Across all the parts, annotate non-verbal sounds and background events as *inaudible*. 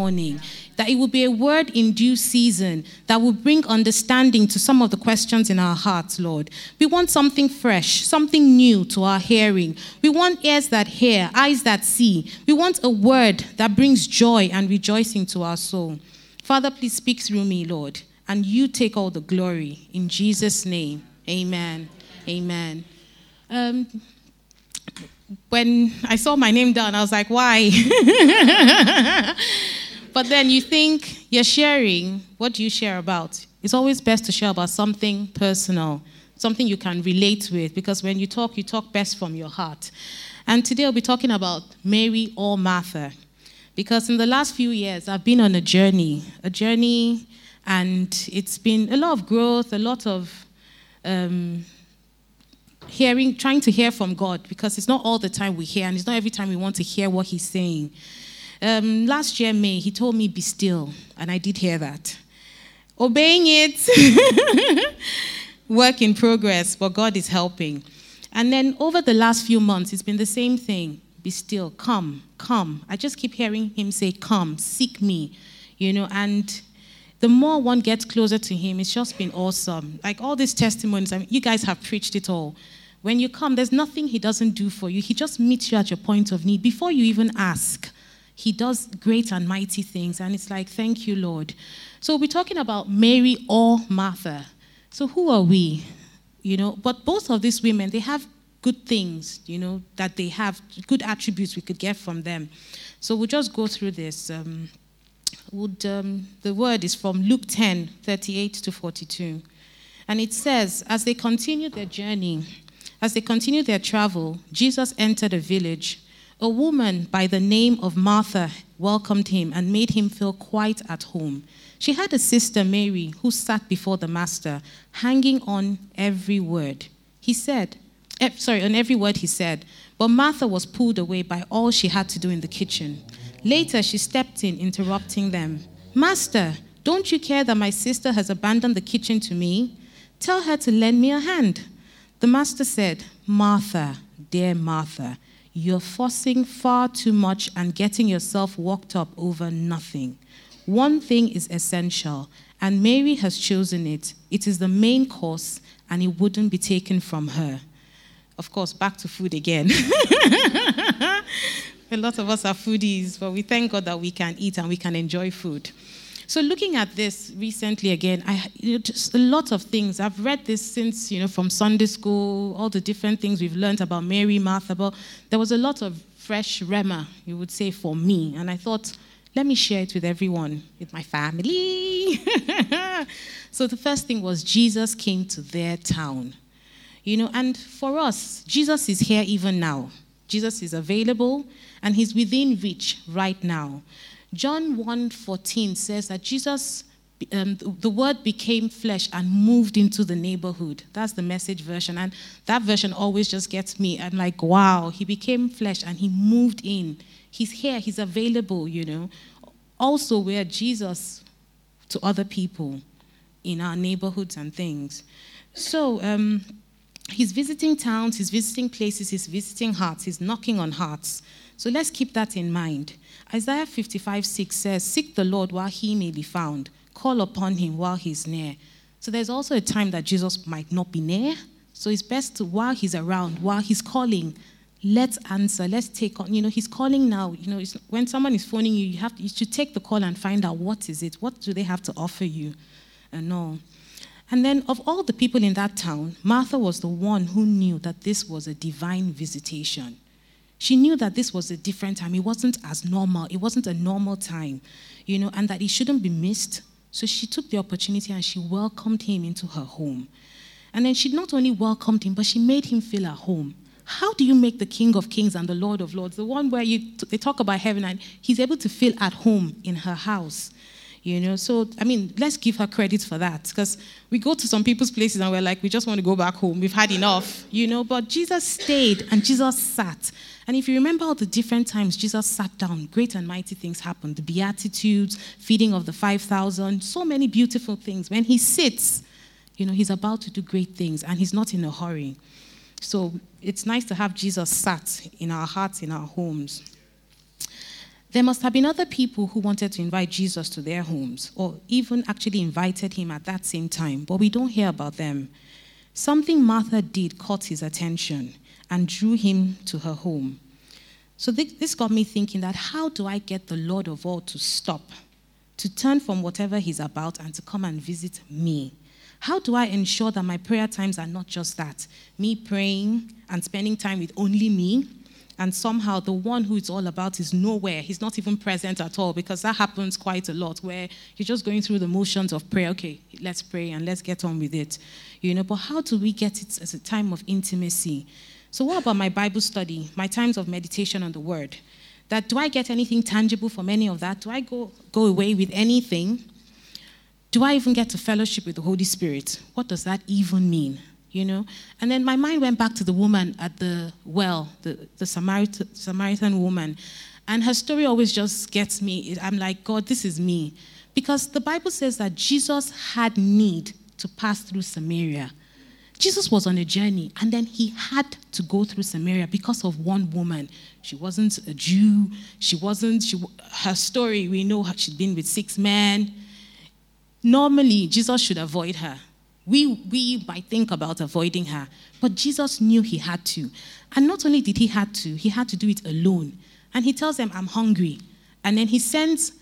morning. That it will be a word in due season that will bring understanding to some of the questions in our hearts, Lord. We want something fresh, something new to our hearing. We want ears that hear, eyes that see. We want a word that brings joy and rejoicing to our soul. Father, please speak through me, Lord, and you take all the glory. In Jesus' name, amen. Amen. Um, when I saw my name down, I was like, why? *laughs* but then you think you're sharing, what do you share about? It's always best to share about something personal, something you can relate with, because when you talk, you talk best from your heart. And today I'll be talking about Mary or Martha, because in the last few years, I've been on a journey, a journey, and it's been a lot of growth, a lot of um, hearing, trying to hear from God because it's not all the time we hear, and it's not every time we want to hear what He's saying. Um, last year, May, He told me, Be still, and I did hear that. Obeying it, *laughs* work in progress, but God is helping. And then over the last few months, it's been the same thing be still, come, come. I just keep hearing Him say, Come, seek me, you know, and the more one gets closer to him, it's just been awesome. Like all these testimonies, I mean, you guys have preached it all. When you come, there's nothing He doesn't do for you. He just meets you at your point of need. Before you even ask, He does great and mighty things. And it's like, thank you, Lord. So we're talking about Mary or Martha. So who are we? You know, but both of these women, they have good things, you know, that they have, good attributes we could get from them. So we'll just go through this. Um, would, um, the word is from Luke 10 38 to 42. And it says, As they continued their journey, as they continued their travel, Jesus entered a village. A woman by the name of Martha welcomed him and made him feel quite at home. She had a sister, Mary, who sat before the master, hanging on every word. He said, eh, sorry, on every word he said. But Martha was pulled away by all she had to do in the kitchen. Later, she stepped in, interrupting them. Master, don't you care that my sister has abandoned the kitchen to me? Tell her to lend me a hand. The master said, Martha, dear Martha, you're forcing far too much and getting yourself worked up over nothing. One thing is essential, and Mary has chosen it. It is the main course, and it wouldn't be taken from her. Of course, back to food again. *laughs* a lot of us are foodies, but we thank God that we can eat and we can enjoy food. So looking at this recently again, I you know, just a lot of things. I've read this since you know from Sunday school, all the different things we've learned about Mary, Martha. But there was a lot of fresh rhema, you would say, for me, and I thought, let me share it with everyone, with my family. *laughs* so the first thing was Jesus came to their town, you know, and for us, Jesus is here even now. Jesus is available and he's within reach right now. John 1:14 says that Jesus um, the word became flesh and moved into the neighborhood. That's the message version. And that version always just gets me. I'm like, wow, he became flesh and he moved in. He's here, he's available, you know. Also, we're Jesus to other people in our neighborhoods and things. So, um, he's visiting towns, he's visiting places, he's visiting hearts, he's knocking on hearts. So let's keep that in mind. Isaiah 55 6 says, Seek the Lord while he may be found, call upon him while he's near. So there's also a time that Jesus might not be near. So it's best to, while he's around, while he's calling, let's answer, let's take on. You know, he's calling now. You know, when someone is phoning you, you have to, you should take the call and find out what is it, what do they have to offer you, uh, and all. And then, of all the people in that town, Martha was the one who knew that this was a divine visitation. She knew that this was a different time. It wasn't as normal. It wasn't a normal time, you know, and that it shouldn't be missed. So she took the opportunity and she welcomed him into her home. And then she not only welcomed him, but she made him feel at home. How do you make the King of Kings and the Lord of Lords, the one where you, they talk about heaven, and he's able to feel at home in her house? You know, so I mean, let's give her credit for that because we go to some people's places and we're like, we just want to go back home. We've had enough, you know. But Jesus stayed and Jesus sat. And if you remember all the different times Jesus sat down, great and mighty things happened. The Beatitudes, feeding of the 5,000, so many beautiful things. When he sits, you know, he's about to do great things and he's not in a hurry. So it's nice to have Jesus sat in our hearts, in our homes. There must have been other people who wanted to invite Jesus to their homes or even actually invited him at that same time, but we don't hear about them. Something Martha did caught his attention and drew him to her home. So this got me thinking that how do I get the Lord of all to stop, to turn from whatever he's about and to come and visit me? How do I ensure that my prayer times are not just that, me praying and spending time with only me, and somehow the one who it's all about is nowhere. He's not even present at all because that happens quite a lot where you're just going through the motions of prayer. Okay, let's pray and let's get on with it. You know, but how do we get it as a time of intimacy? So, what about my Bible study, my times of meditation on the Word? That do I get anything tangible from any of that? Do I go, go away with anything? Do I even get to fellowship with the Holy Spirit? What does that even mean? You know. And then my mind went back to the woman at the well, the, the Samaritan, Samaritan woman. And her story always just gets me. I'm like, God, this is me. Because the Bible says that Jesus had need to pass through Samaria. Jesus was on a journey and then he had to go through Samaria because of one woman. She wasn't a Jew. She wasn't, she, her story, we know she'd been with six men. Normally, Jesus should avoid her we, we might think about avoiding her, but Jesus knew he had to. And not only did he had to, he had to do it alone. And he tells them, I'm hungry. And then he sends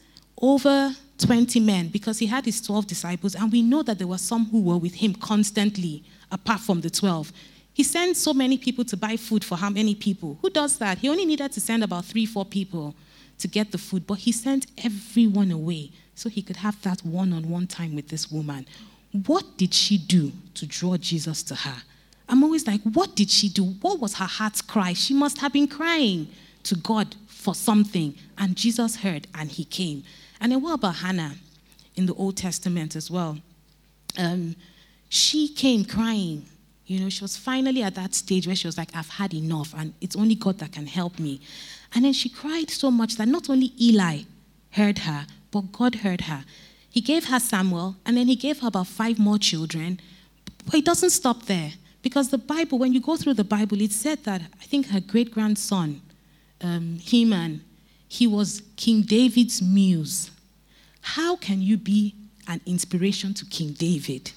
over 20 men because he had his 12 disciples, and we know that there were some who were with him constantly, apart from the 12. He sent so many people to buy food for how many people? Who does that? He only needed to send about three, four people to get the food, but he sent everyone away so he could have that one on one time with this woman. What did she do to draw Jesus to her? I'm always like, what did she do? What was her heart's cry? She must have been crying to God for something. And Jesus heard and he came. And then what about Hannah in the Old Testament as well? Um, she came crying. You know, she was finally at that stage where she was like, I've had enough, and it's only God that can help me. And then she cried so much that not only Eli heard her, but God heard her. He gave her Samuel, and then he gave her about five more children. But it doesn't stop there. Because the Bible, when you go through the Bible, it said that I think her great grandson, um, Heman, he was King David's muse. How can you be an inspiration to King David?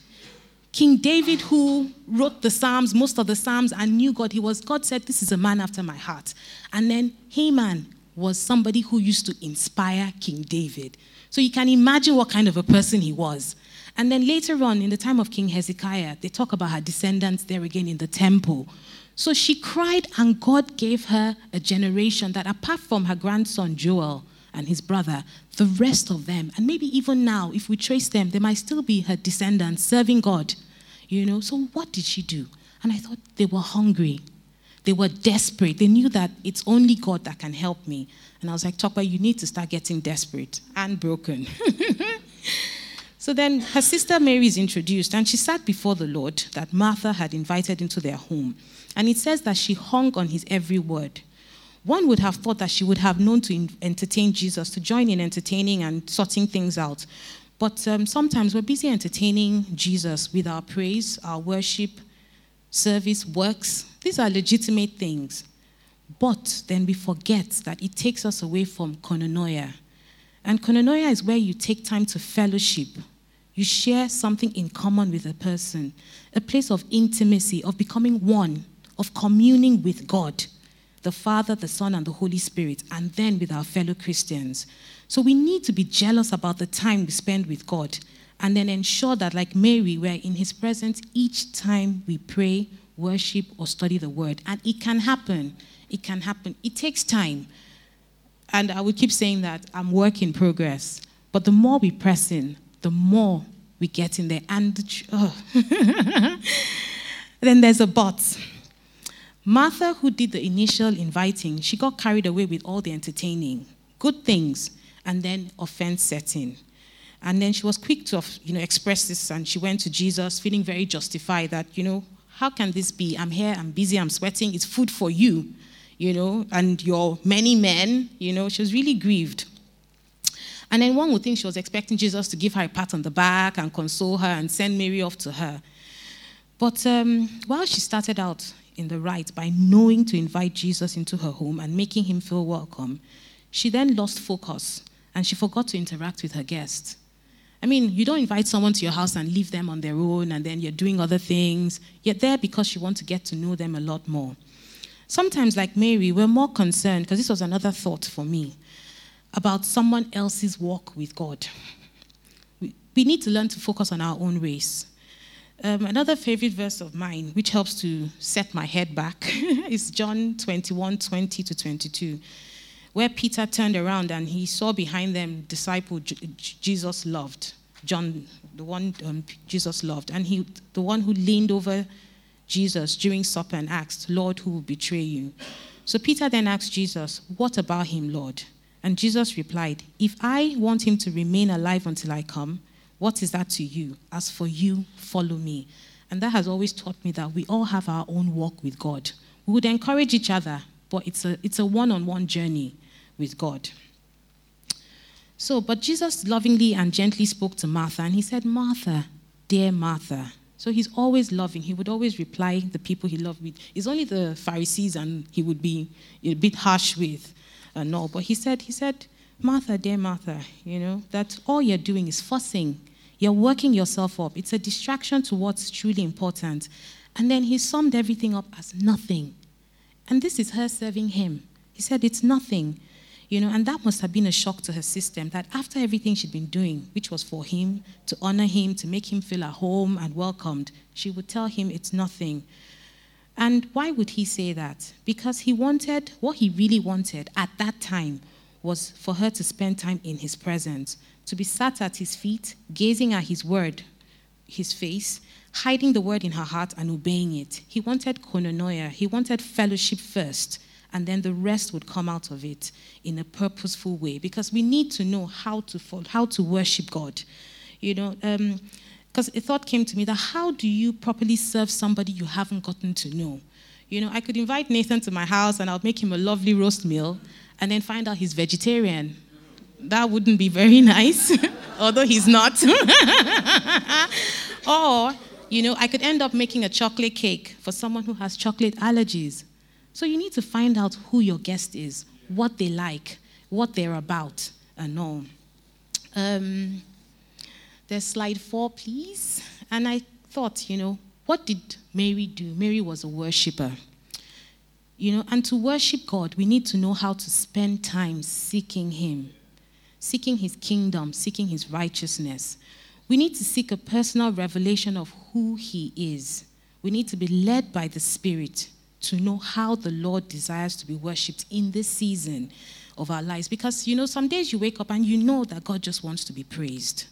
King David, who wrote the Psalms, most of the Psalms, and knew God, he was, God said, This is a man after my heart. And then Heman was somebody who used to inspire King David. So you can imagine what kind of a person he was. And then later on, in the time of King Hezekiah, they talk about her descendants there again in the temple. So she cried, and God gave her a generation that, apart from her grandson Joel and his brother, the rest of them, and maybe even now, if we trace them, they might still be her descendants serving God. You know, so what did she do? And I thought they were hungry. They were desperate. They knew that it's only God that can help me. And I was like, Tope, you need to start getting desperate and broken. *laughs* so then her sister Mary is introduced, and she sat before the Lord that Martha had invited into their home. And it says that she hung on his every word. One would have thought that she would have known to entertain Jesus, to join in entertaining and sorting things out. But um, sometimes we're busy entertaining Jesus with our praise, our worship, service, works. These are legitimate things. But then we forget that it takes us away from koinonia. And koinonia is where you take time to fellowship. You share something in common with a person, a place of intimacy, of becoming one, of communing with God, the Father, the Son, and the Holy Spirit, and then with our fellow Christians. So we need to be jealous about the time we spend with God and then ensure that, like Mary, we're in His presence each time we pray, worship, or study the Word. And it can happen. It can happen. It takes time. And I would keep saying that I'm work in progress. But the more we press in, the more we get in there. And oh. *laughs* then there's a but. Martha, who did the initial inviting, she got carried away with all the entertaining, good things, and then offense set in. And then she was quick to you know, express this, and she went to Jesus feeling very justified that, you know, how can this be? I'm here, I'm busy, I'm sweating, it's food for you you know, and your many men, you know, she was really grieved. And then one would think she was expecting Jesus to give her a pat on the back and console her and send Mary off to her. But um, while she started out in the right by knowing to invite Jesus into her home and making him feel welcome, she then lost focus and she forgot to interact with her guests. I mean, you don't invite someone to your house and leave them on their own and then you're doing other things. You're there because you want to get to know them a lot more. Sometimes, like Mary, we're more concerned, because this was another thought for me, about someone else's walk with God. We, need to learn to focus on our own race. Um, another favorite verse of mine, which helps to set my head back, *laughs* is John 21 20 to 22 where Peter turned around and he saw behind them disciple Jesus loved, John, the one um, Jesus loved, and he, the one who leaned over Jesus during supper and asked, Lord, who will betray you? So Peter then asked Jesus, What about him, Lord? And Jesus replied, If I want him to remain alive until I come, what is that to you? As for you, follow me. And that has always taught me that we all have our own walk with God. We would encourage each other, but it's a, it's a one-on-one journey with God. So, but Jesus lovingly and gently spoke to Martha, and he said, Martha, dear Martha. So he's always loving. He would always reply the people he loved with. It's only the Pharisees and he would be a bit harsh with and all. But he said, he said, Martha, dear Martha, you know, that all you're doing is fussing. You're working yourself up. It's a distraction to what's truly important. And then he summed everything up as nothing. And this is her serving him. He said, It's nothing. You know, and that must have been a shock to her system that after everything she'd been doing, which was for him, to honor him, to make him feel at home and welcomed, she would tell him it's nothing. And why would he say that? Because he wanted, what he really wanted at that time was for her to spend time in his presence, to be sat at his feet, gazing at his word, his face, hiding the word in her heart and obeying it. He wanted koinonia, he wanted fellowship first and then the rest would come out of it in a purposeful way because we need to know how to follow, how to worship God. You know, because um, a thought came to me that how do you properly serve somebody you haven't gotten to know? You know, I could invite Nathan to my house and I'll make him a lovely roast meal and then find out he's vegetarian. That wouldn't be very *laughs* nice, *laughs* although he's not. *laughs* or, you know, I could end up making a chocolate cake for someone who has chocolate allergies. So you need to find out who your guest is, what they like, what they're about, and all. Um, there's slide four, please. And I thought, you know, what did Mary do? Mary was a worshiper. You know, and to worship God, we need to know how to spend time seeking Him, seeking His kingdom, seeking His righteousness. We need to seek a personal revelation of who He is. We need to be led by the Spirit to know how the Lord desires to be worshipped in this season of our lives. Because, you know, some days you wake up and you know that God just wants to be praised.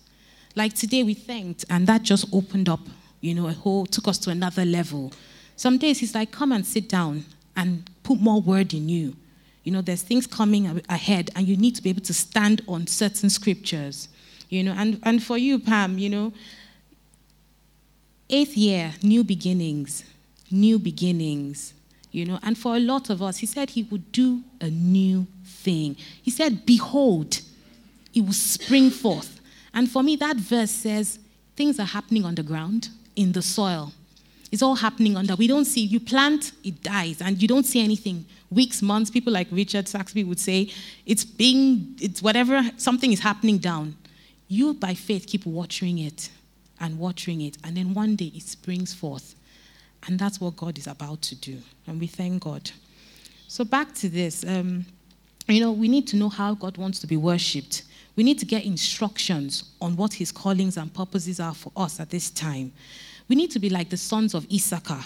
Like today we thanked, and that just opened up, you know, a whole, took us to another level. Some days He's like, come and sit down and put more word in you. You know, there's things coming ahead, and you need to be able to stand on certain scriptures. You know, and, and for you, Pam, you know, eighth year, new beginnings, new beginnings you know. And for a lot of us, he said he would do a new thing. He said, Behold, it will spring forth. And for me, that verse says things are happening on the ground, in the soil. It's all happening under. We don't see, you plant, it dies, and you don't see anything. Weeks, months, people like Richard Saxby would say, it's being, it's whatever, something is happening down. You, by faith, keep watering it and watering it, and then one day it springs forth. And that's what God is about to do. And we thank God. So, back to this. Um, you know, we need to know how God wants to be worshipped. We need to get instructions on what his callings and purposes are for us at this time. We need to be like the sons of Issachar.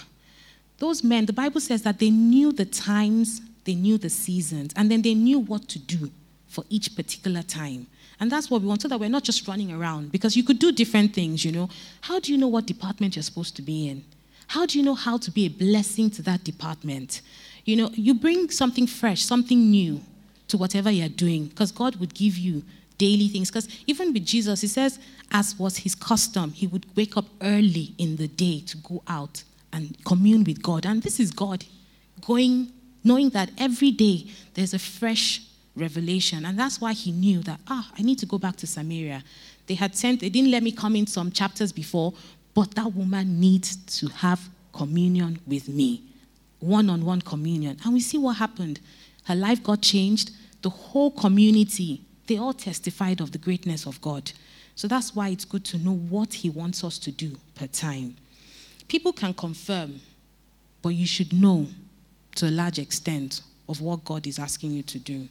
Those men, the Bible says that they knew the times, they knew the seasons, and then they knew what to do for each particular time. And that's what we want, so that we're not just running around. Because you could do different things, you know. How do you know what department you're supposed to be in? How do you know how to be a blessing to that department? You know, you bring something fresh, something new to whatever you're doing, because God would give you daily things. Because even with Jesus, he says, as was his custom, he would wake up early in the day to go out and commune with God. And this is God going, knowing that every day there's a fresh revelation. And that's why he knew that, ah, I need to go back to Samaria. They had sent, they didn't let me come in some chapters before, but that woman needs to have communion with me, one on one communion. And we see what happened. Her life got changed the whole community, they all testified of the greatness of God. So that's why it's good to know what He wants us to do per time. People can confirm, but you should know to a large extent of what God is asking you to do.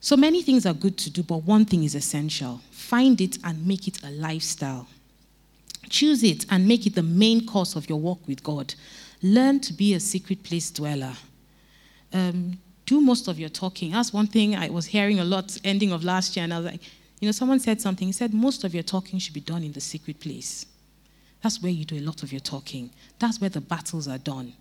So many things are good to do, but one thing is essential find it and make it a lifestyle. Choose it and make it the main course of your walk with God. Learn to be a secret place dweller. Um, do most of your talking. That's one thing I was hearing a lot ending of last year, and I was like, you know, someone said something. He said, most of your talking should be done in the secret place. That's where you do a lot of your talking. That's where the battles are done.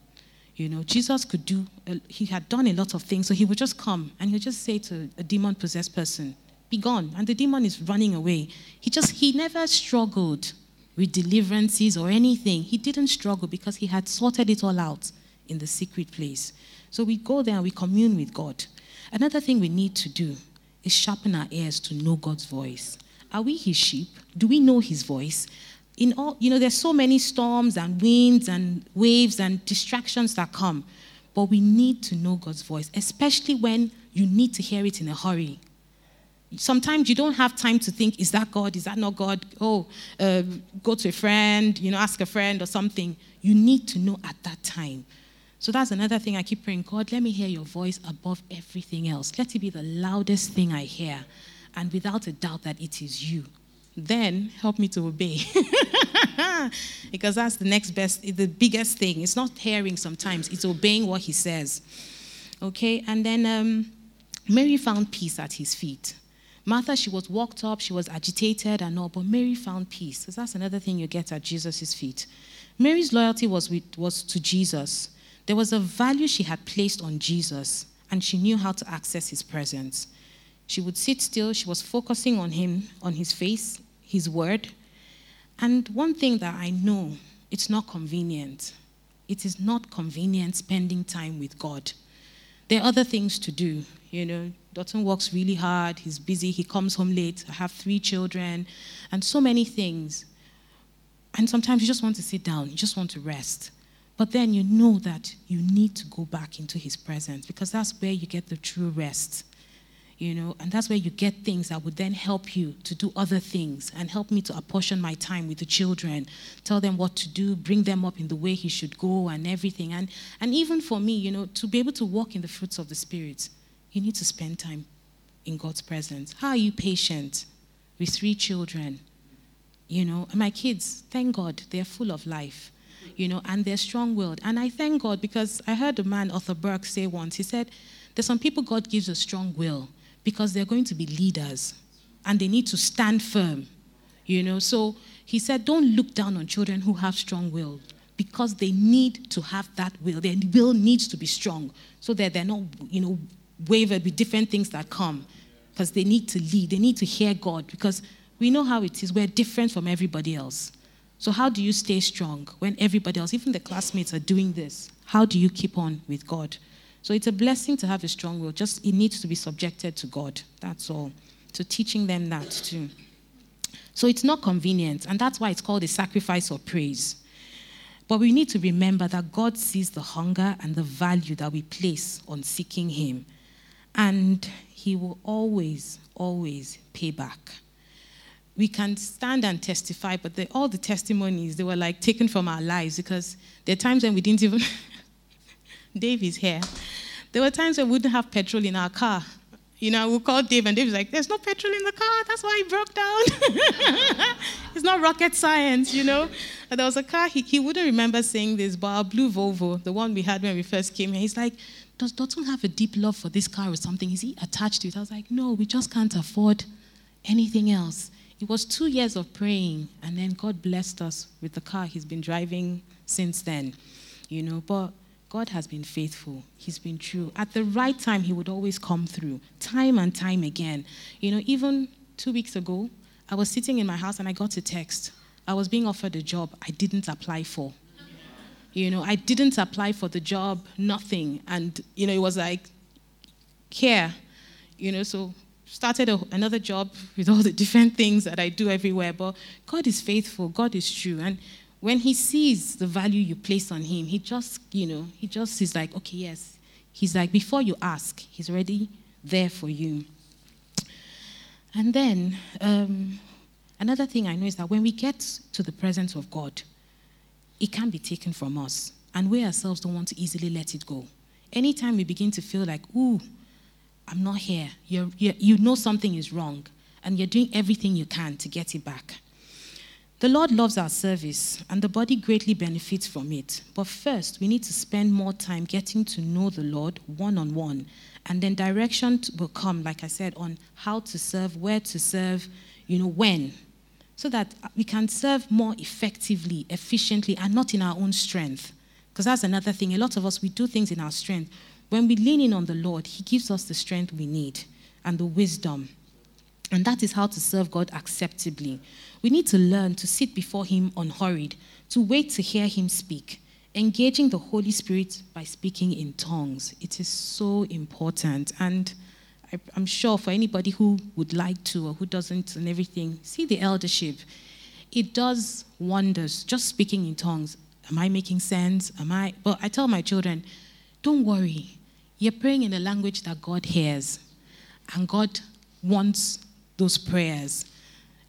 You know, Jesus could do, he had done a lot of things, so he would just come and he would just say to a demon possessed person, Be gone. And the demon is running away. He just, he never struggled with deliverances or anything. He didn't struggle because he had sorted it all out in the secret place. So we go there and we commune with God. Another thing we need to do is sharpen our ears to know God's voice. Are we his sheep? Do we know his voice? in all, you know, there's so many storms and winds and waves and distractions that come. But we need to know God's voice, especially when you need to hear it in a hurry. Sometimes you don't have time to think, is that God? Is that not God? Oh, uh, go to a friend, you know, ask a friend or something. You need to know at that time. So that's another thing I keep praying God, let me hear your voice above everything else. Let it be the loudest thing I hear. And without a doubt that it is you then help me to obey. *laughs* because that's the next best, the biggest thing. It's not hearing sometimes, it's obeying what he says. Okay, and then um, Mary found peace at his feet. Martha, she was walked up, she was agitated and all, but Mary found peace. So that's another thing you get at Jesus' feet. Mary's loyalty was, with, was to Jesus. There was a value she had placed on Jesus, and she knew how to access his presence. She would sit still, she was focusing on him, on his face, his word. And one thing that I know, it's not convenient. It is not convenient spending time with God. There are other things to do. You know, Dotun works really hard, he's busy, he comes home late. I have three children, and so many things. And sometimes you just want to sit down, you just want to rest. But then you know that you need to go back into his presence because that's where you get the true rest you know, and that's where you get things that would then help you to do other things and help me to apportion my time with the children, tell them what to do, bring them up in the way he should go and everything. And, and even for me, you know, to be able to walk in the fruits of the Spirit, you need to spend time in God's presence. How are you patient with three children? You know, and my kids, thank God, they're full of life you know, and they're strong willed. And I thank God because I heard a man, Arthur Burk, say once, he said, There's some people God gives a strong will, because they're going to be leaders and they need to stand firm. You know, so he said, don't look down on children who have strong will because they need to have that will. Their will needs to be strong so that they're not, you know, wavered with different things that come because they need to lead. They need to hear God because we know how it is. We're different from everybody else. So, how do you stay strong when everybody else, even the classmates, are doing this? How do you keep on with God? So it's a blessing to have a strong will. Just it needs to be subjected to God. That's all. So teaching them that too. So it's not convenient, and that's why it's called a sacrifice of praise. But we need to remember that God sees the hunger and the value that we place on seeking Him. And He will always, always pay back. We can stand and testify, but the, all the testimonies, they were like taken from our lives because there are times when we didn't even. *laughs* Dave is here. There were times we wouldn't have petrol in our car. You know, we called Dave, and Dave's like, There's no petrol in the car. That's why he broke down. *laughs* it's not rocket science, you know. And there was a car, he, he wouldn't remember saying this, but our blue Volvo, the one we had when we first came here, he's like, Does Dotun have a deep love for this car or something? Is he attached to it? I was like, No, we just can't afford anything else. It was two years of praying, and then God blessed us with the car he's been driving since then, you know. But God has been faithful. He's been true. At the right time, He would always come through, time and time again. You know, even two weeks ago, I was sitting in my house and I got a text. I was being offered a job I didn't apply for. You know, I didn't apply for the job, nothing. And, you know, it was like, here, you know, so started a, another job with all the *laughs* different things that I do everywhere. But God is faithful, God is true. And when he sees the value you place on him, he just, you know, he just is like, okay, yes. He's like, before you ask, he's already there for you. And then, um, another thing I know is that when we get to the presence of God, it can be taken from us. And we ourselves don't want to easily let it go. Anytime we begin to feel like, ooh, I'm not here, you're, you're, you know something is wrong, and you're doing everything you can to get it back. The Lord loves our service, and the body greatly benefits from it. But first, we need to spend more time getting to know the Lord one on one. And then direction will come, like I said, on how to serve, where to serve, you know, when. So that uh, we can serve more effectively, efficiently, and not in our own strength. Because that's another thing. A lot of us, we do things in our strength. When we lean in on the Lord, He gives us the strength we need and the wisdom. And that is how to serve God acceptably. We need to learn to sit before Him unhurried, to wait to hear Him speak, engaging the Holy Spirit by speaking in tongues. It is so important. And I, am sure for anybody who would like to or who doesn't and everything, see the eldership. It does wonders just speaking in tongues. Am I making sense? Am I? But I tell my children, don't worry. You're praying in a language that God hears, and God wants those prayers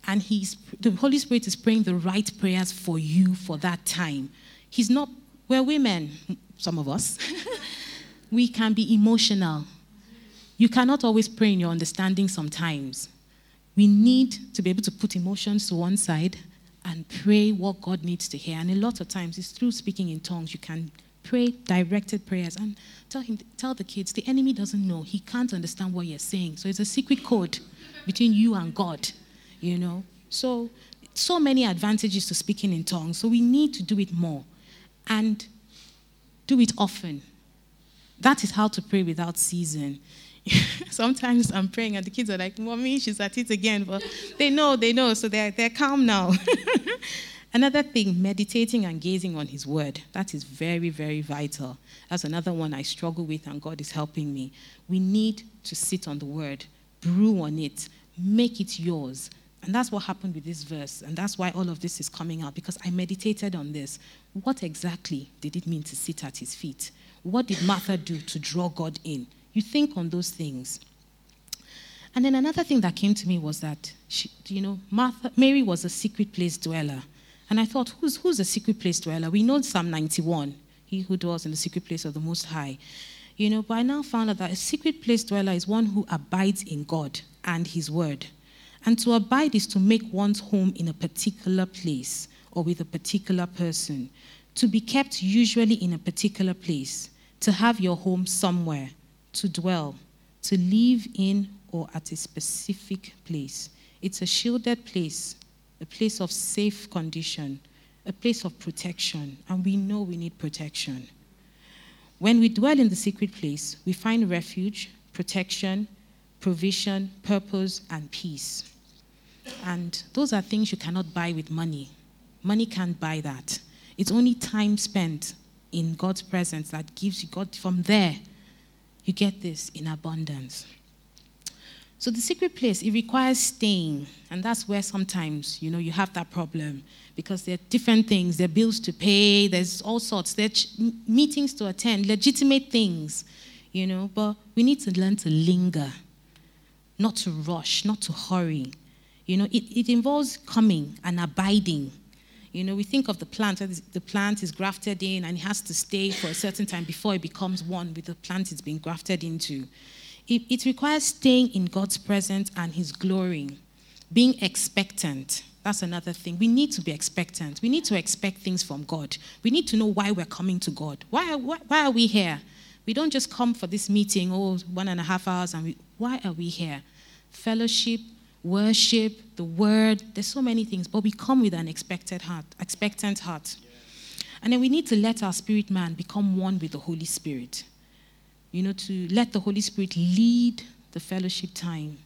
and he's the Holy Spirit is praying the right prayers for you for that time. He's not we're women, some of us. *laughs* we can be emotional. You cannot always pray in your understanding sometimes. We need to be able to put emotions to one side and pray what God needs to hear. And a lot of times it's through speaking in tongues you can pray directed prayers and tell him tell the kids the enemy doesn't know. He can't understand what you're saying. So it's a secret code between you and God you know. So, so many advantages to speaking in tongues. So we need to do it more and do it often. That is how to pray without season. *laughs* Sometimes I'm praying and the kids are like, Mommy, she's at it again. But they know, they know, so they're, they're calm now. *laughs* another thing, meditating and gazing on His Word. That is very, very vital. That's another one I struggle with, and God is helping me. We need to sit on the Word, brew on it, make it yours, and that's what happened with this verse. And that's why all of this is coming out because I meditated on this. What exactly did it mean to sit at his feet? What did Martha do to draw God in? You think on those things. And then another thing that came to me was that, she, you know, Martha, Mary was a secret place dweller. And I thought, who's, who's a secret place dweller? We know Psalm 91, he who dwells in the secret place of the Most High. You know, but I now found out that a secret place dweller is one who abides in God and his word. And to abide is to make one's home in a particular place or with a particular person. To be kept usually in a particular place. To have your home somewhere. To dwell. To live in or at a specific place. It's a shielded place, a place of safe condition, a place of protection. And we know we need protection. When we dwell in the secret place, we find refuge, protection, provision, purpose, and peace. And those are things you cannot buy with money. Money can't buy that. It's only time spent in God's presence that gives you God. From there, you get this in abundance. So the secret place, it requires staying. And that's where sometimes, you know, you have that problem because there are different things. There are bills to pay. There's all sorts. There are ch- meetings to attend, legitimate things, you know. But we need to learn to linger, not to rush, not to hurry. You know, it, it involves coming and abiding. You know, we think of the plant, the plant is grafted in and it has to stay for a certain time before it becomes one with the plant it's been grafted into. It, it requires staying in God's presence and His glory, being expectant. That's another thing. We need to be expectant. We need to expect things from God. We need to know why we're coming to God. Why, why, why are we here? We don't just come for this meeting, oh, one and a half hours, and we, why are we here? Fellowship, worship, the word. There's so many things, but we come with an expected heart, expectant heart. And then we need to let our spirit man become one with the Holy Spirit. You know, to let the Holy Spirit lead the fellowship time.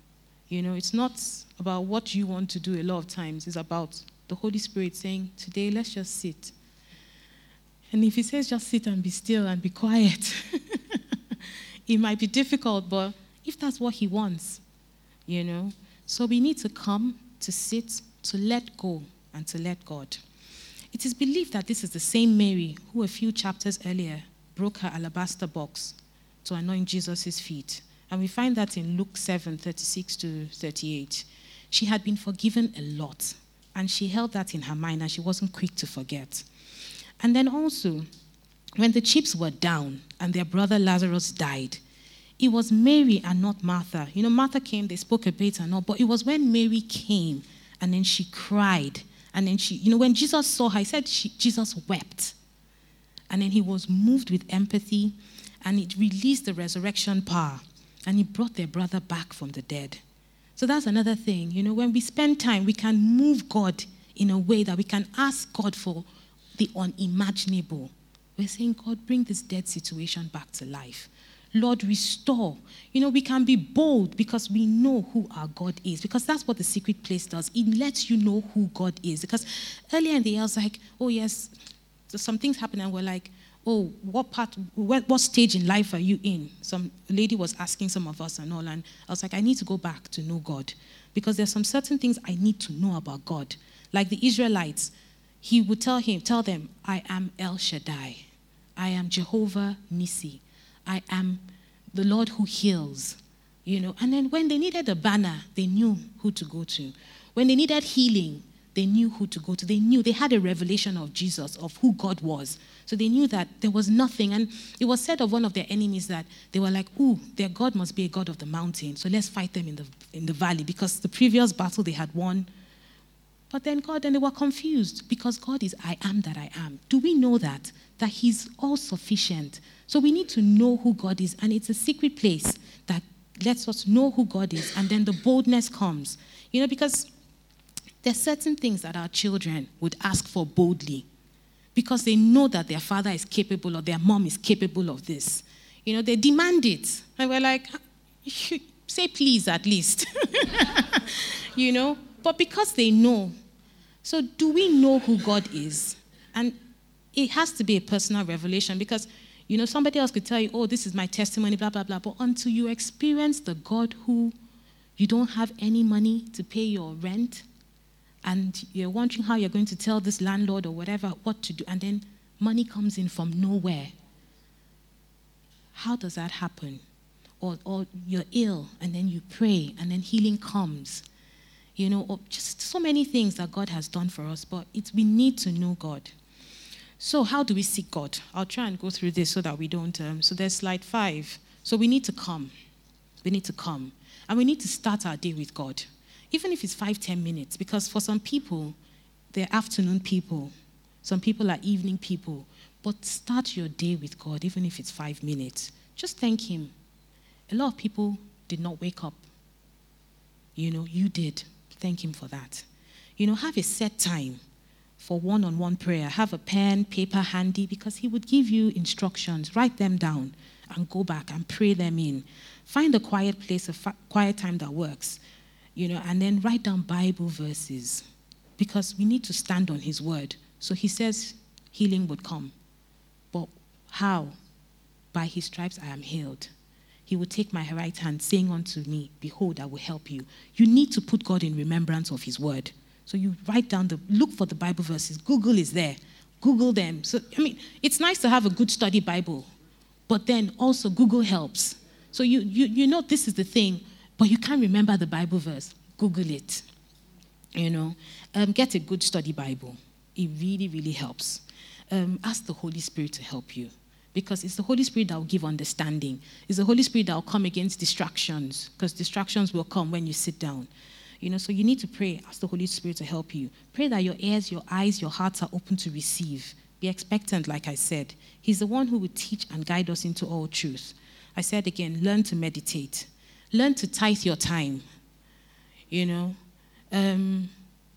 You know, it's not about what you want to do a lot of times, it's about the Holy Spirit saying, Today, let's just sit. And if He says just sit and be still and be quiet, *laughs* it might be difficult, but if that's what He wants, you know, so we need to come, to sit, to let go, and to let God. It is believed that this is the same Mary who, a few chapters earlier, broke her alabaster box to anoint Jesus' feet. And we find that in Luke 7 36 to 38. She had been forgiven a lot, and she held that in her mind, and she wasn't quick to forget. And then also, when the chips were down and their brother Lazarus died, it was Mary and not Martha. You know, Martha came, they spoke a bit and all, but it was when Mary came and then she cried. And then she, you know, when Jesus saw her, he said she, Jesus wept. And then he was moved with empathy and it released the resurrection power and he brought their brother back from the dead. So that's another thing. You know, when we spend time, we can move God in a way that we can ask God for the unimaginable. We're saying, God, bring this dead situation back to life. Lord, restore. You know, we can be bold because we know who our God is, because that's what the secret place does. It lets you know who God is. Because earlier in the year, I was like, oh, yes, so some things happen, and we're like, oh, what part, what, what stage in life are you in? Some lady was asking some of us and all, and I was like, I need to go back to know God. Because there's some certain things I need to know about God. Like the Israelites, he would tell him, tell them, I am El Shaddai. I am Jehovah Nissi. I am the Lord who heals. You know, and then when they needed a banner, they knew who to go to. When they needed healing, they knew who to go to. They knew they had a revelation of Jesus, of who God was. So they knew that there was nothing. And it was said of one of their enemies that they were like, "Ooh, their God must be a God of the mountain. So let's fight them in the in the valley because the previous battle they had won." But then God, and they were confused because God is I am that I am. Do we know that? That He's all sufficient. So we need to know who God is, and it's a secret place that lets us know who God is, and then the boldness comes. You know, because there's certain things that our children would ask for boldly because they know that their father is capable or their mom is capable of this. You know, they demand it. And we're like, say please at least. *laughs* you know, but because they know. So, do we know who God is? And it has to be a personal revelation because you know, somebody else could tell you, oh, this is my testimony, blah, blah, blah. But until you experience the God who you don't have any money to pay your rent, and you're wondering how you're going to tell this landlord or whatever what to do, and then money comes in from nowhere. How does that happen? Or, or you're ill, and then you pray, and then healing comes. You know, just so many things that God has done for us, but it's, we need to know God. So, how do we seek God? I'll try and go through this so that we don't. Um, so, there's slide five. So, we need to come. We need to come. And we need to start our day with God, even if it's five, ten minutes, because for some people, they're afternoon people, some people are evening people. But start your day with God, even if it's five minutes. Just thank Him. A lot of people did not wake up. You know, you did. Thank Him for that. You know, have a set time for one on one prayer. Have a pen, paper handy because He would give you instructions. Write them down and go back and pray them in. Find a quiet place, a fa- quiet time that works, you know, and then write down Bible verses because we need to stand on His word. So He says healing would come. But how? By His stripes I am healed. He will take my right hand, saying unto me, Behold, I will help you. You need to put God in remembrance of His word. So you write down the, look for the Bible verses. Google is there. Google them. So, I mean, it's nice to have a good study Bible, but then also Google helps. So you, you, you know this is the thing, but you can't remember the Bible verse. Google it. You know, um, get a good study Bible. It really, really helps. Um, ask the Holy Spirit to help you because it's the Holy Spirit that will give understanding. It's the Holy Spirit that will come against distractions because distractions will come when you sit down. You know, so you need to pray, ask the Holy Spirit to help you. Pray that your ears, your eyes, your hearts are open to receive. Be expectant, like I said. He's the one who will teach and guide us into all truth. I said again, learn to meditate. Learn to tithe your time. You know, um,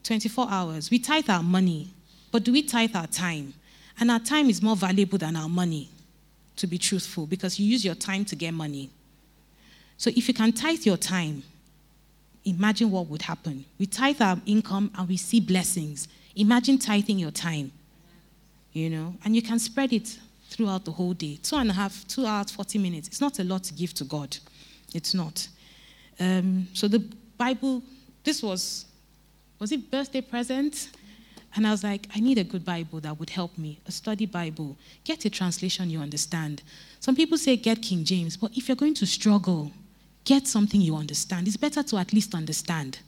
24 hours. We tithe our money, but do we tithe our time? And our time is more valuable than our money, to be truthful, because you use your time to get money. So if you can tithe your time, imagine what would happen. We tithe our income and we see blessings. Imagine tithing your time, you know, and you can spread it throughout the whole day. Two and a half, two hours, 40 minutes. It's not a lot to give to God. It's not. Um, so the Bible, this was, was it birthday present? And I was like, I need a good Bible that would help me, a study Bible. Get a translation you understand. Some people say get King James, but if you're going to struggle, get something you understand. It's better to at least understand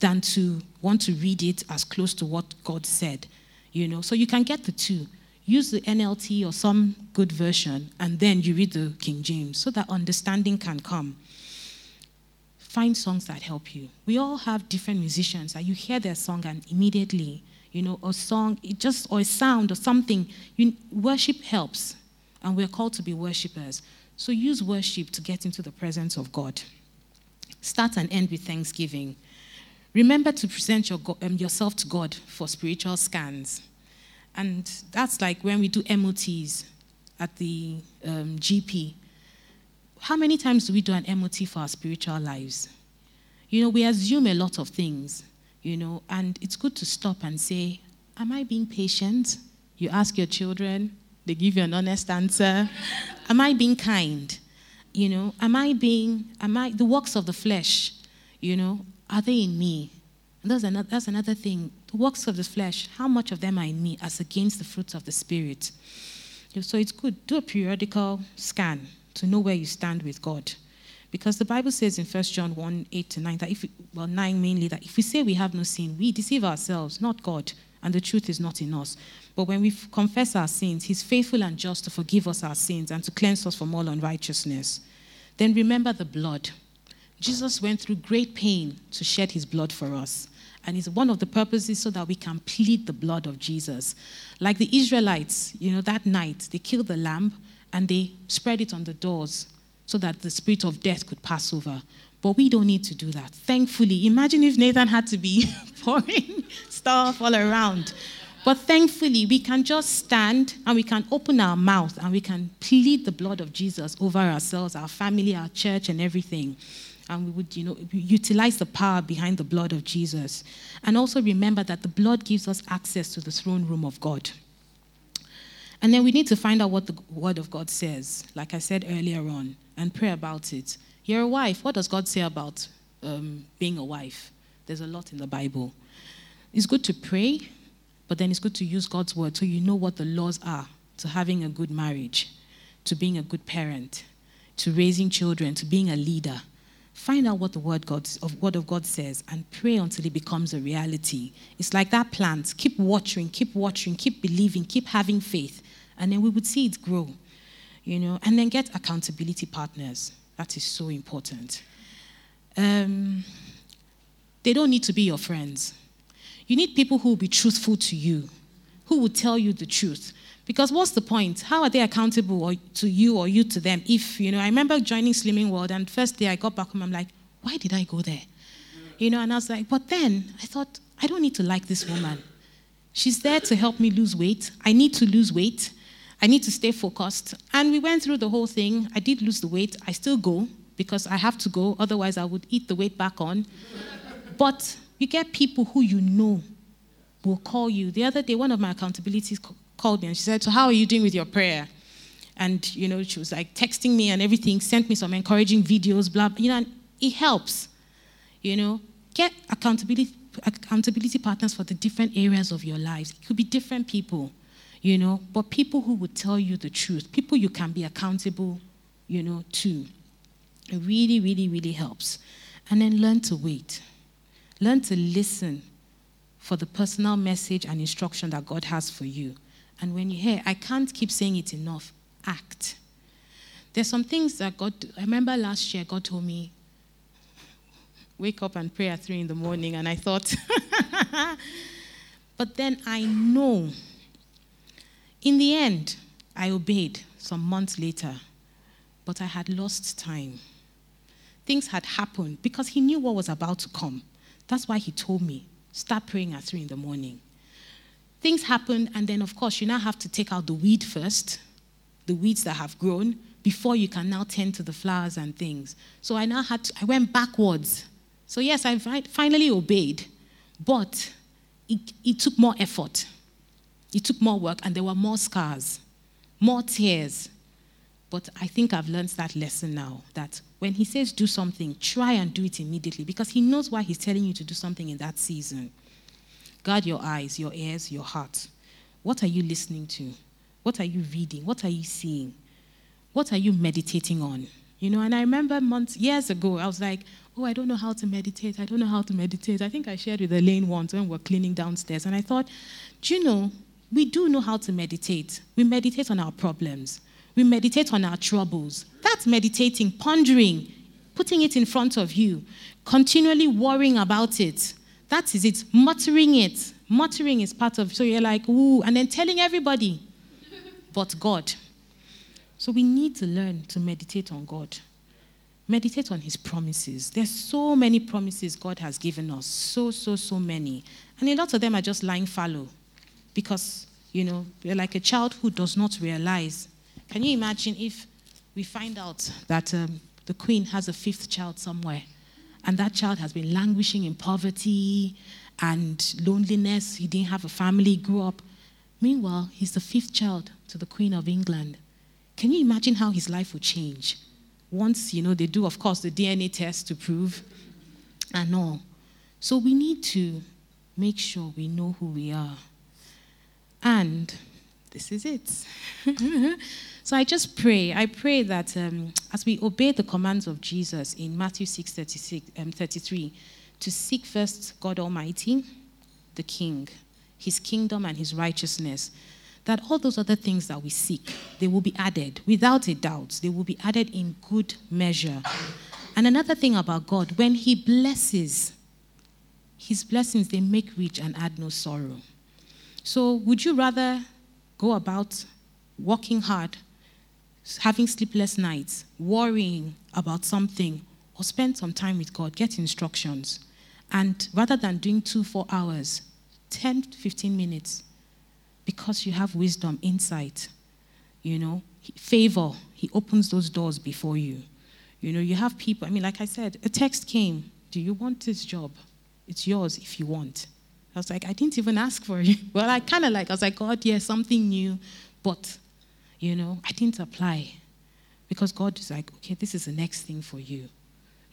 than to want to read it as close to what God said, you know. So you can get the two. Use the NLT or some good version, and then you read the King James so that understanding can come. Find songs that help you. We all have different musicians that you hear their song and immediately, you know, a song, it just or a sound or something. You, worship helps, and we're called to be worshipers. So use worship to get into the presence of God. Start and end with thanksgiving. Remember to present your, um, yourself to God for spiritual scans. And that's like when we do MOTs at the um, GP. How many times do we do an MOT for our spiritual lives? You know, we assume a lot of things, you know, and it's good to stop and say, Am I being patient? You ask your children, they give you an honest answer. am I being kind? You know, am I being, am I, the works of the flesh, you know, are they in me? And that's another, that's another thing. The works of the flesh, how much of them are in me as against the fruits of the Spirit? So it's good. To do a periodical scan to know where you stand with God. Because the Bible says in 1 John 1 8 to 9, that if, we, well, 9 mainly, that if we say we have no sin, we deceive ourselves, not God, and the truth is not in us. But when we confess our sins, He's faithful and just to forgive us our sins and to cleanse us from all unrighteousness. Then remember the blood. Jesus went through great pain to shed His blood for us. And it's one of the purposes so that we can plead the blood of Jesus. Like the Israelites, you know, that night, they killed the lamb and they spread it on the doors so that the spirit of death could pass over. But we don't need to do that. Thankfully, imagine if Nathan had to be *laughs* pouring stuff all around. But thankfully, we can just stand and we can open our mouth and we can plead the blood of Jesus over ourselves, our family, our church, and everything and we would, you know, utilize the power behind the blood of Jesus. And also remember that the blood gives us access to the throne room of God. And then we need to find out what the word of God says, like I said earlier on, and pray about it. You're a wife. What does God say about um, being a wife? There's a lot in the Bible. It's good to pray, but then it's good to use God's word so you know what the laws are to having a good marriage, to being a good parent, to raising children, to being a leader. Find out what the word, God, of, word of God says and pray until it becomes a reality. It's like that plant. Keep watering, keep watering, keep believing, keep having faith. And then we would see it grow. You know, and then get accountability partners. That is so important. Um, they don't need to be your friends. You need people who will be truthful to you, who will tell you the truth. Because what's the point? How are they accountable to you or you to them? If, you know, I remember joining Slimming World, and first day I got back home, I'm like, why did I go there? You know, and I was like, but then I thought, I don't need to like this woman. She's there to help me lose weight. I need to lose weight. I need to stay focused. And we went through the whole thing. I did lose the weight. I still go because I have to go, otherwise, I would eat the weight back on. but you get people who you know will call you. The other day, one of my accountability called me and she said, So, how are you doing with your prayer? And, you know, she was like texting me and everything, sent me some encouraging videos, blah, you know, it helps. You know, get accountability, accountability partners for the different areas of your lives. It could be different people, you know, but people who would tell you the truth, people you can be accountable, you know, to. It really, really, really helps. And then learn to wait. Learn to listen for the personal message and instruction that God has for you. And when you hear, I can't keep saying it enough, act. There's some things that God, I remember last year, God told me, wake up and pray at three in the morning. And I thought, *laughs* but then I know. In the end, I obeyed some months later, but I had lost time. Things had happened because he knew what was about to come. That's why he told me, start praying at three in the morning things happen, and then, of course, you now have to take out the weed first, the weeds that have grown, before you can now tend to the flowers and things. So I now had to, I went backwards. So, yes, I finally obeyed, but it, it took more effort. It took more work, and there were more scars, more tears. But I think I've learned that lesson now that when he says do something, try and do it immediately because he knows why he's telling you to do something in that season. Guard your eyes, your ears, your heart. What are you listening to? What are you reading? What are you seeing? What are you meditating on? You know, and I remember months, years ago, I was like, oh, I don't know how to meditate. I don't know how to meditate. I think I shared with Elaine once when we were cleaning downstairs. And I thought, do you know, we do know how to meditate. We meditate on our problems, we meditate on our troubles. That's meditating, pondering, putting it in front of you, continually worrying about it. That is it, muttering it. Muttering is part of, so you're like, ooh, and then telling everybody, but God. So we need to learn to meditate on God. Meditate on his promises. There's so many promises God has given us. So, so, so many. And a lot of them are just lying fallow because, you know, they're like a child who does not realize. Can you imagine if we find out that um, the queen has a fifth child somewhere and that child has been languishing in poverty and loneliness? He didn't have a family, grew up. Meanwhile, he's the fifth child to the Queen of England. Can you imagine how his life would change? Once, you know, they do, of course, the DNA test to prove and all. So we need to make sure we know who we are. And this is it. *laughs* so I just pray. I pray that um, as we obey the commands of Jesus in Matthew 6 36, um, 33, to seek first God Almighty, the King, his kingdom and his righteousness, that all those other things that we seek, they will be added without a doubt. They will be added in good measure. And another thing about God, when he blesses, his blessings, they make rich and add no sorrow. So, would you rather go about working hard, having sleepless nights, worrying about something, or spend some time with God, get instructions? And rather than doing two, four hours, 10, 15 minutes, because you have wisdom, insight, you know, favor, He opens those doors before you. You know, you have people, I mean, like I said, a text came Do you want this job? It's yours if you want. I was like, I didn't even ask for it. *laughs* Well, I kind of like, I was like, God, yeah, something new, but, you know, I didn't apply because God is like, okay, this is the next thing for you.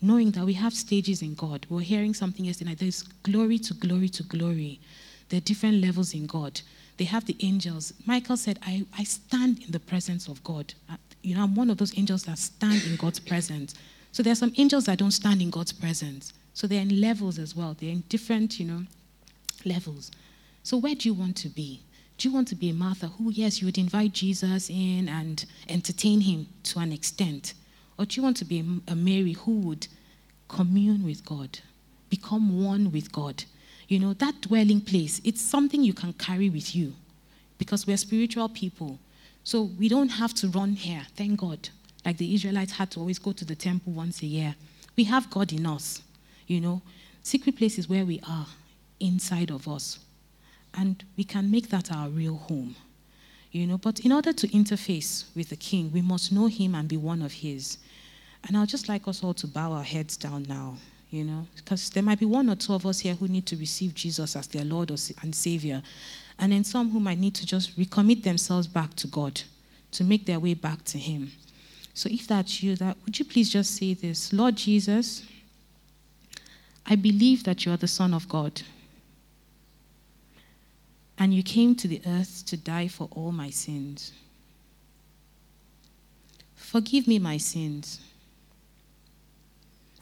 Knowing that we have stages in God. We are hearing something yesterday. There's glory to glory to glory. There are different levels in God. They have the angels. Michael said, I, I stand in the presence of God. Uh, you know, I'm one of those angels that stand in God's presence. So there are some angels that don't stand in God's presence. So they're in levels as well. They're in different, you know, levels. So where do you want to be? Do you want to be a Martha who, yes, you would invite Jesus in and entertain him to an extent? Or do you want to be a Mary who would commune with God, become one with God? You know, that dwelling place, it's something you can carry with you because we're spiritual people. So we don't have to run here, thank God. Like the Israelites had to always go to the temple once a year. We have God in us, you know. Secret place is where we are, inside of us. And we can make that our real home. You know, but in order to interface with the king, we must know him and be one of his. And I'd just like us all to bow our heads down now you know, because there might be one or two of us here who need to receive Jesus as their Lord and Savior, and then some who might need to just recommit themselves back to God to make their way back to Him. So if that's you, that would you please just say this, Lord Jesus, I believe that you are the Son of God, and you came to the earth to die for all my sins. Forgive me my sins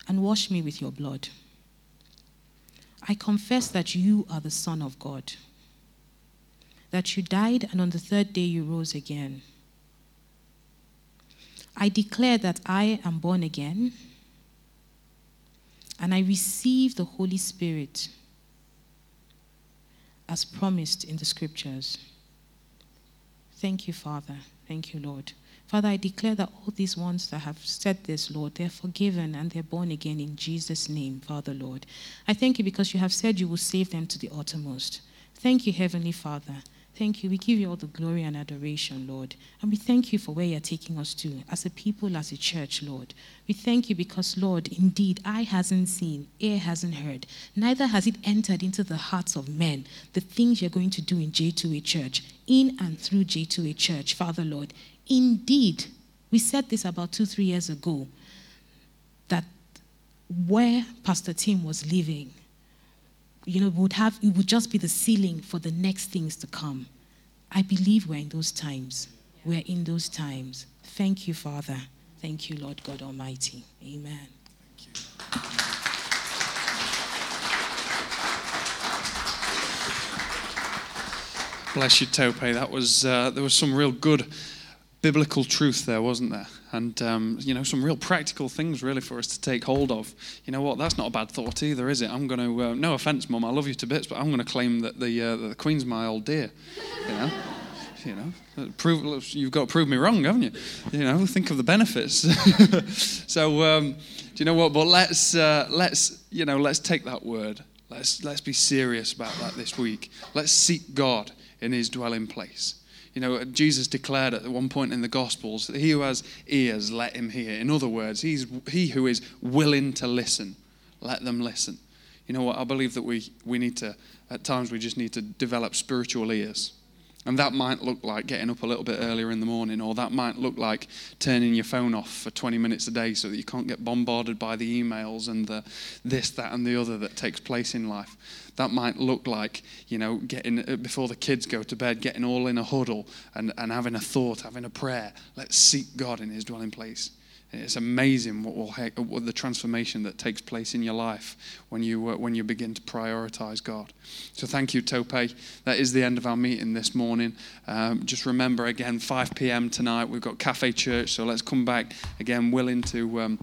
and wash me with your blood. I confess that you are the Son of God, that you died and on the third day you rose again. I declare that I am born again and I receive the Holy Spirit as promised in the scriptures. Thank you, Father. Thank you, Lord. Father, I declare that all these ones that have said this, Lord, they're forgiven and they're born again in Jesus' name, Father, Lord. I thank you because you have said you will save them to the uttermost. Thank you, Heavenly Father. Thank you. We give you all the glory and adoration, Lord. And we thank you for where you're taking us to as a people, as a church, Lord. We thank you because, Lord, indeed, eye hasn't seen, ear hasn't heard, neither has it entered into the hearts of men the things you're going to do in J28 Church, in and through J28 Church, Father, Lord. Indeed, we said this about two, three years ago that where Pastor Tim was living, you know, would have it would just be the ceiling for the next things to come. I believe we're in those times. We're in those times. Thank you, Father. Thank you, Lord God Almighty. Amen. Bless you, Tope. That was uh, there was some real good biblical truth there, wasn't there? And um, you know, some real practical things really for us to take hold of. You know what? That's not a bad thought either, is it? I'm going to, uh, no offence, Mum, I love you to bits, but I'm going to claim that the uh, that the Queen's my old dear. You know. *laughs* You know, prove, you've got to prove me wrong, haven't you? You know, think of the benefits. *laughs* so, um, do you know what? But let's uh, let's you know let's take that word. Let's let's be serious about that this week. Let's seek God in His dwelling place. You know, Jesus declared at one point in the Gospels he who has ears, let him hear. In other words, he's he who is willing to listen, let them listen. You know what? I believe that we, we need to, at times, we just need to develop spiritual ears. And that might look like getting up a little bit earlier in the morning, or that might look like turning your phone off for 20 minutes a day so that you can't get bombarded by the emails and the this, that, and the other that takes place in life. That might look like, you know, getting uh, before the kids go to bed, getting all in a huddle and, and having a thought, having a prayer. Let's seek God in His dwelling place. It's amazing what will what the transformation that takes place in your life when you uh, when you begin to prioritize God. So thank you, Tope. That is the end of our meeting this morning. Um, just remember again, 5 p.m. tonight. We've got Cafe Church, so let's come back again, willing to. Um,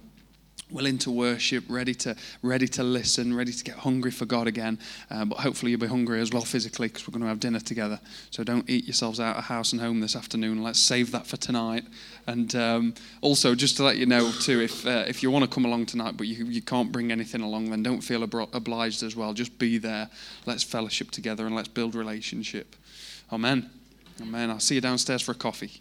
willing to worship, ready to ready to listen, ready to get hungry for God again. Uh, but hopefully you'll be hungry as well physically because we're going to have dinner together. So don't eat yourselves out of house and home this afternoon. Let's save that for tonight. And um, also, just to let you know too, if uh, if you want to come along tonight but you you can't bring anything along, then don't feel obliged as well. Just be there. Let's fellowship together and let's build relationship. Amen. Amen. I'll see you downstairs for a coffee.